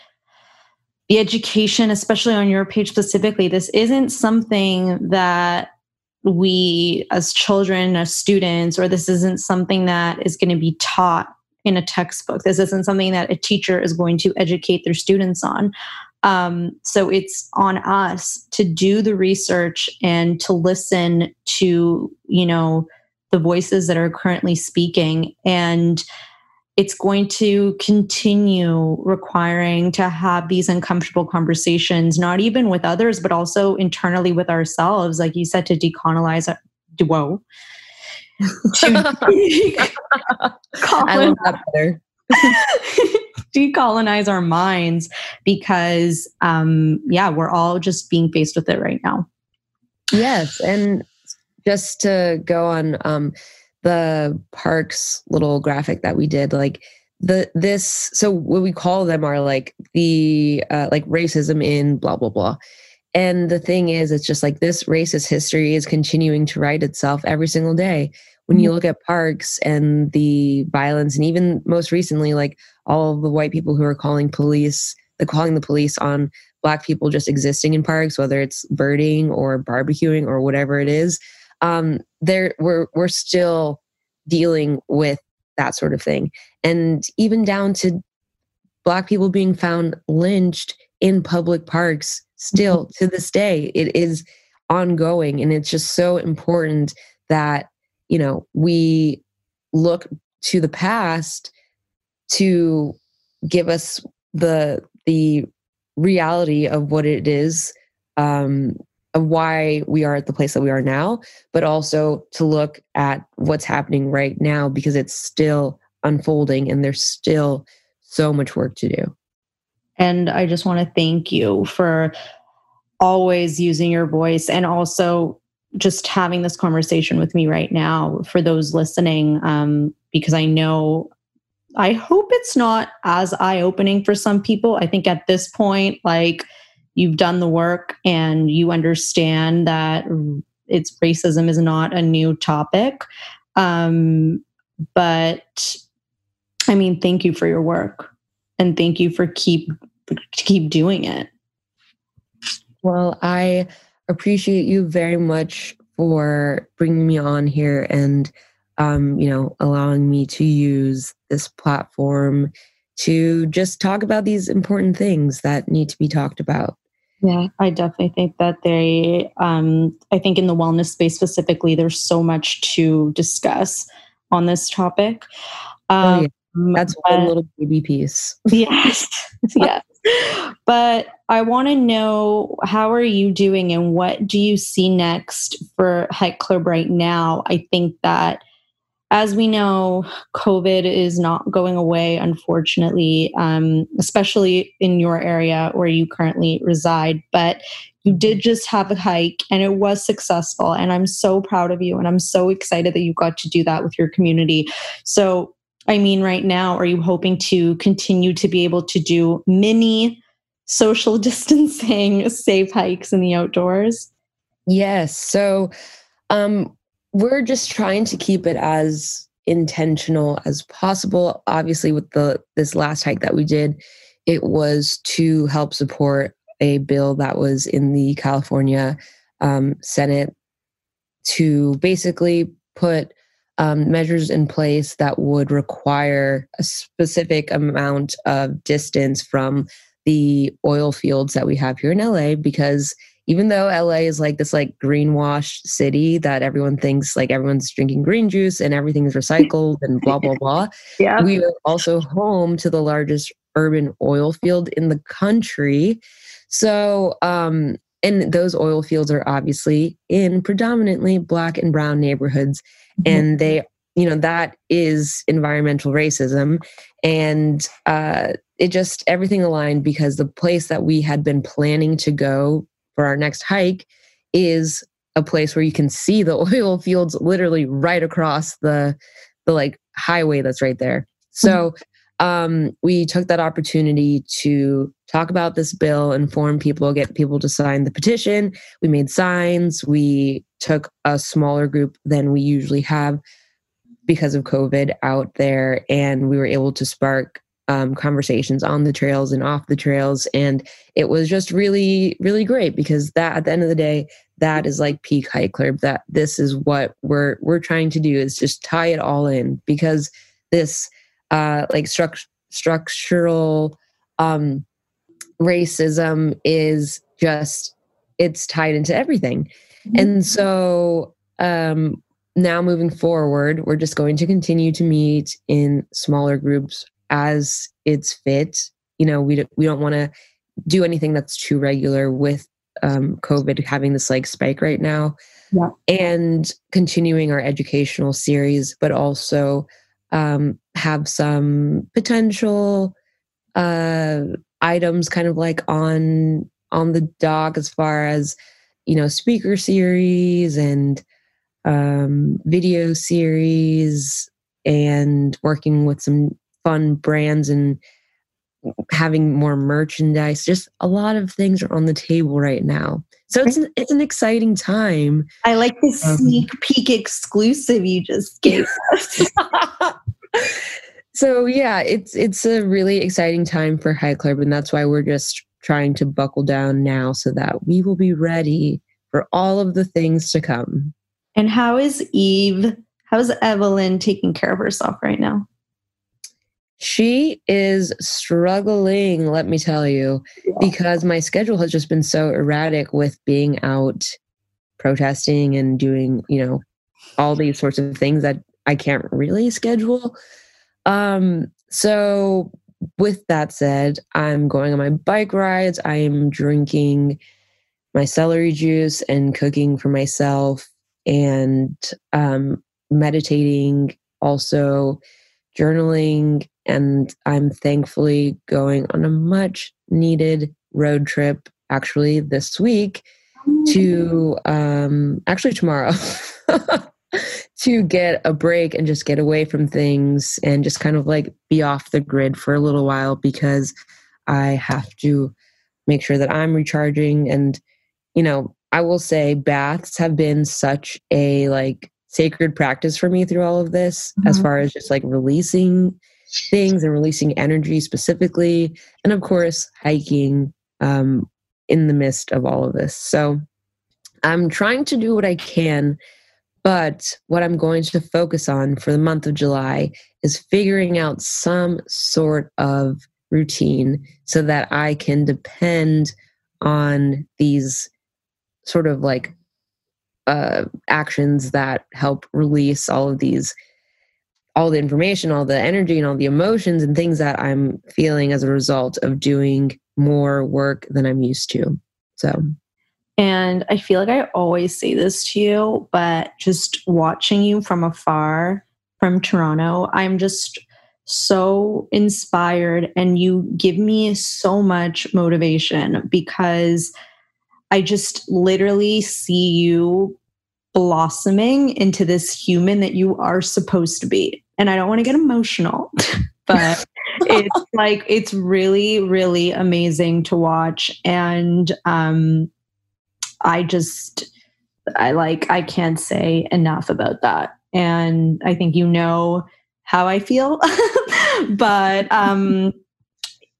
C: the education especially on your page specifically this isn't something that we as children as students or this isn't something that is going to be taught in a textbook. This isn't something that a teacher is going to educate their students on. Um, so it's on us to do the research and to listen to you know the voices that are currently speaking and it's going to continue requiring to have these uncomfortable conversations, not even with others, but also internally with ourselves. Like you said, to decolonize, whoa. to I better. decolonize our minds because, um, yeah, we're all just being faced with it right now.
B: Yes. And just to go on, um, the parks little graphic that we did like the this so what we call them are like the uh, like racism in blah blah blah and the thing is it's just like this racist history is continuing to write itself every single day when you mm-hmm. look at parks and the violence and even most recently like all the white people who are calling police the calling the police on black people just existing in parks whether it's birding or barbecuing or whatever it is um, there we're we're still dealing with that sort of thing, and even down to black people being found lynched in public parks. Still mm-hmm. to this day, it is ongoing, and it's just so important that you know we look to the past to give us the the reality of what it is um, why we are at the place that we are now, but also to look at what's happening right now because it's still unfolding and there's still so much work to do.
C: And I just want to thank you for always using your voice and also just having this conversation with me right now for those listening, um, because I know I hope it's not as eye opening for some people. I think at this point, like, you've done the work and you understand that it's racism is not a new topic. Um, but I mean, thank you for your work and thank you for keep keep doing it.
B: Well, I appreciate you very much for bringing me on here and um, you know allowing me to use this platform to just talk about these important things that need to be talked about.
C: Yeah, I definitely think that they, um, I think in the wellness space specifically, there's so much to discuss on this topic.
B: Um, oh, yeah. Um, That's but, one little baby piece.
C: yes, yes. But I want to know how are you doing and what do you see next for Club right now? I think that as we know, COVID is not going away, unfortunately, um, especially in your area where you currently reside. But you did just have a hike and it was successful. And I'm so proud of you. And I'm so excited that you got to do that with your community. So, I mean, right now, are you hoping to continue to be able to do mini social distancing, safe hikes in the outdoors?
B: Yes. So, um, we're just trying to keep it as intentional as possible. Obviously with the this last hike that we did it was to help support a bill that was in the california um, senate to basically put um, measures in place that would require a specific amount of distance from the oil fields that we have here in LA because even though LA is like this like greenwashed city that everyone thinks like everyone's drinking green juice and everything is recycled and blah blah blah.
C: Yeah.
B: We are also home to the largest urban oil field in the country. So, um, and those oil fields are obviously in predominantly black and brown neighborhoods. Mm-hmm. And they, you know, that is environmental racism. And uh, it just everything aligned because the place that we had been planning to go for our next hike is a place where you can see the oil fields literally right across the the like highway that's right there. So mm-hmm um, we took that opportunity to talk about this bill, inform people, get people to sign the petition. We made signs. We took a smaller group than we usually have because of COVID out there, and we were able to spark um, conversations on the trails and off the trails. And it was just really, really great because that at the end of the day, that is like peak hike club. That this is what we're we're trying to do is just tie it all in because this uh, like struct- structural um, racism is just it's tied into everything mm-hmm. and so um, now moving forward we're just going to continue to meet in smaller groups as it's fit you know we, we don't want to do anything that's too regular with um, covid having this like spike right now
C: yeah.
B: and continuing our educational series but also um, have some potential uh, items kind of like on on the dock as far as you know speaker series and um, video series and working with some fun brands and having more merchandise just a lot of things are on the table right now so it's an, it's an exciting time
C: i like the um, sneak peek exclusive you just gave us
B: so yeah, it's it's a really exciting time for Hike Club, and that's why we're just trying to buckle down now so that we will be ready for all of the things to come.
C: And how is Eve? How's Evelyn taking care of herself right now?
B: She is struggling, let me tell you, yeah. because my schedule has just been so erratic with being out protesting and doing, you know, all these sorts of things that I can't really schedule. Um, so with that said, I'm going on my bike rides. I'm drinking my celery juice and cooking for myself and um, meditating, also journaling. And I'm thankfully going on a much needed road trip actually this week to um, actually tomorrow to get a break and just get away from things and just kind of like be off the grid for a little while because I have to make sure that I'm recharging and you know, I will say baths have been such a like sacred practice for me through all of this mm-hmm. as far as just like releasing things and releasing energy specifically and of course hiking um in the midst of all of this. So I'm trying to do what I can but what I'm going to focus on for the month of July is figuring out some sort of routine so that I can depend on these sort of like uh, actions that help release all of these all the information all the energy and all the emotions and things that i'm feeling as a result of doing more work than i'm used to so
C: and I feel like I always say this to you, but just watching you from afar from Toronto, I'm just so inspired and you give me so much motivation because I just literally see you blossoming into this human that you are supposed to be. And I don't want to get emotional, but it's like it's really really amazing to watch and um I just, I like, I can't say enough about that. And I think you know how I feel. but um,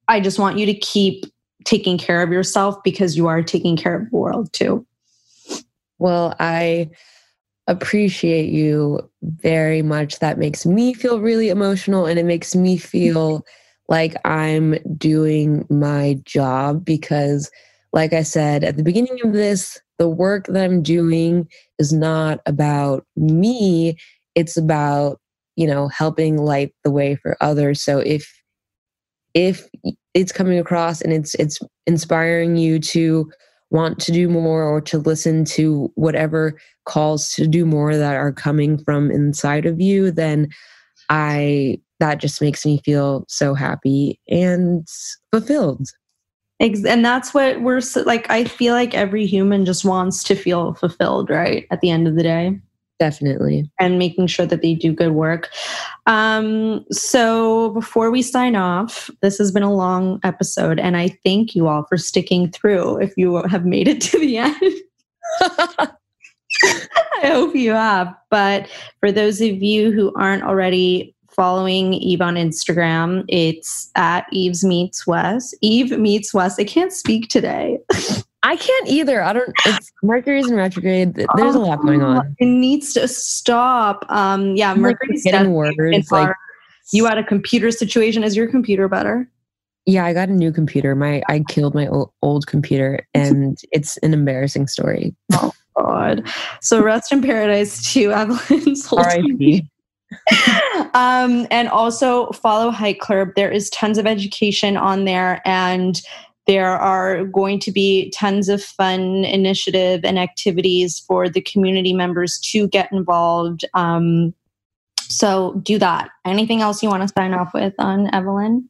C: I just want you to keep taking care of yourself because you are taking care of the world too.
B: Well, I appreciate you very much. That makes me feel really emotional and it makes me feel like I'm doing my job because like I said at the beginning of this, the work that I'm doing is not about me, it's about, you know, helping light the way for others. So if if it's coming across and it's it's inspiring you to want to do more or to listen to whatever calls to do more that are coming from inside of you, then I that just makes me feel so happy and fulfilled.
C: And that's what we're like. I feel like every human just wants to feel fulfilled, right? At the end of the day.
B: Definitely.
C: And making sure that they do good work. Um, so before we sign off, this has been a long episode, and I thank you all for sticking through if you have made it to the end. I hope you have. But for those of you who aren't already following Eve on Instagram, it's at Eve's Meets West. Eve Meets West. I can't speak today.
B: I can't either. I don't. It's Mercury's in retrograde. There's a lot going on.
C: Oh, it needs to stop. Um, yeah, Mercury's
B: getting worse. Like
C: you had a computer situation. Is your computer better?
B: Yeah, I got a new computer. My I killed my old, old computer, and it's an embarrassing story.
C: Oh God! So rest in paradise to Evelyn's
B: R.I.P.
C: um, and also follow Hike Club. There is tons of education on there, and there are going to be tons of fun initiative and activities for the community members to get involved. Um, so do that. Anything else you want to sign off with on Evelyn?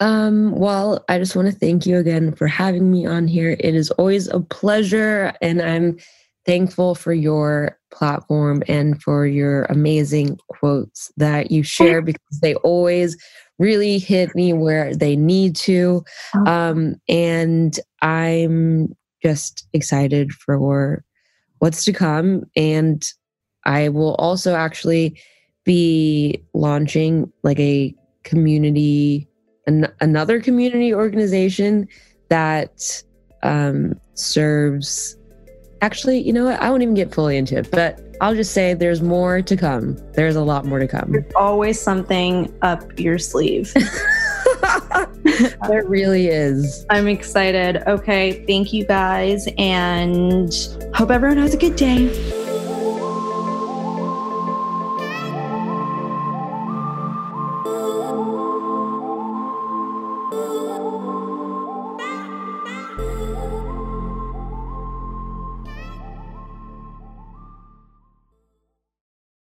B: Um, well, I just want to thank you again for having me on here. It is always a pleasure, and I'm thankful for your platform and for your amazing quotes that you share because they always really hit me where they need to. Oh. Um, and I'm just excited for what's to come. And I will also actually be launching like a community, an, another community organization that um, serves Actually, you know what? I won't even get fully into it, but I'll just say there's more to come. There's a lot more to come.
C: There's always something up your sleeve.
B: there really is.
C: I'm excited. Okay. Thank you guys and hope everyone has a good day.